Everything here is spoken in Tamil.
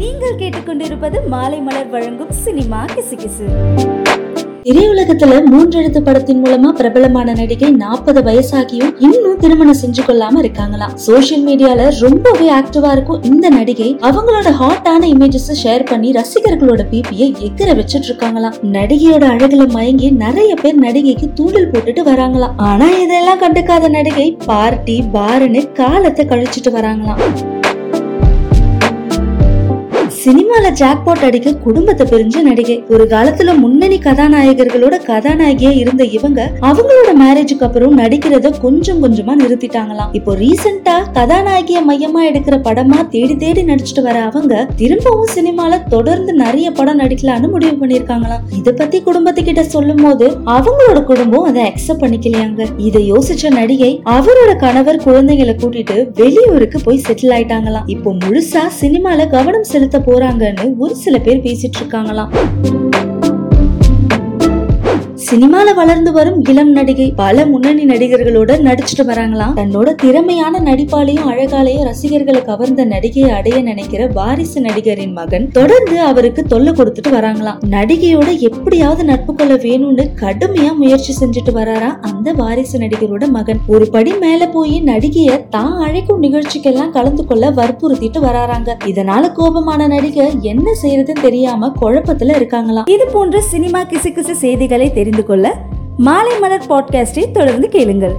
நீங்கள் கேட்டுக்கொண்டிருப்பது மாலை மலர் வழங்கும் சினிமா கிசுகிசு. திரையுலகத்துல மூன்றெழுத்து படத்தின் மூலமா பிரபலமான நடிகை நாற்பது வயசாகியும் இன்னும் திருமணம் செஞ்சு கொள்ளாம இருக்காங்களாம். சோசியல் மீடியால ரொம்பவே ஆக்டிவா இருக்கும் இந்த நடிகை அவங்களோட ஹாட்டான இமேஜஸ் ஷேர் பண்ணி ரசிகர்களோட பிபியை எகிர வச்சிட்டு இருக்காங்களாம். நடிகையோட அழகுல மயங்கி நிறைய பேர் நடிகைக்கு தூண்டில் போட்டுட்டு வராங்களாம். ஆனா இதெல்லாம் கண்டுக்காத நடிகை பார்ட்டி பாருன்னு காலத்தை கழிச்சிட்டு வராங்களாம். Ekseni சினிமால ஜாக்பாட் அடிக்க குடும்பத்தை பிரிஞ்ச நடிகை. ஒரு காலத்துல முன்னணி கதாநாயகர்களோட கதாநாயகியா இருந்த இவங்க அவங்களோட மேரேஜுக்கு அப்புறம் நடிக்கிறத கொஞ்சம் கொஞ்சமா நிறுத்திட்டாங்களாம். இப்போ ரீசெண்டா கதாநாயகிய மையமா எடுக்கிற படமா தேடி தேடி நடிச்சிட்டு வர அவங்க திரும்பவும் சினிமால தொடர்ந்து நிறைய படம் நடிக்கலாம்னு முடிவு பண்ணிருக்காங்களாம் இத பத்தி குடும்பத்துக்கிட்ட சொல்லும் போது அவங்களோட குடும்பம் அதை அக்செப்ட் பண்ணிக்கலையாங்க. இதை யோசிச்ச நடிகை அவரோட கணவர் குழந்தைகளை கூட்டிட்டு வெளியூருக்கு போய் செட்டில் ஆயிட்டாங்களாம். இப்போ முழுசா சினிமால கவனம் செலுத்த போறாங்க. போறாங்கன்னு ஒரு சில பேர் பேசிட்டு இருக்காங்களாம். சினிமால வளர்ந்து வரும் இளம் நடிகை பல முன்னணி நடிகர்களோட நடிச்சிட்டு வராங்களாம். தன்னோட திறமையான நடிப்பாலையும் அழகாலையும் ரசிகர்களை கவர்ந்த நடிகையை அடைய நினைக்கிற வாரிசு நடிகரின் மகன் தொடர்ந்து அவருக்கு தொல்லை கொடுத்துட்டு வராங்களாம். நடிகையோட எப்படியாவது நட்பு கொள்ள வேணும்னு கடுமையா முயற்சி செஞ்சுட்டு வராரா அந்த வாரிசு நடிகரோட மகன். ஒரு படி மேல போய் நடிகைய தான் அழைக்கும் நிகழ்ச்சிக்கெல்லாம் கலந்து கொள்ள வற்புறுத்திட்டு வராறாங்க இதனால கோபமான நடிகை என்ன செய்யறதுன்னு தெரியாம குழப்பத்துல இருக்காங்களாம். இது போன்ற சினிமா கிசுகிசு செய்திகளை தெரிந்து கொள்ள மாலை மலர் பாட்காஸ்டை தொடர்ந்து கேளுங்கள்.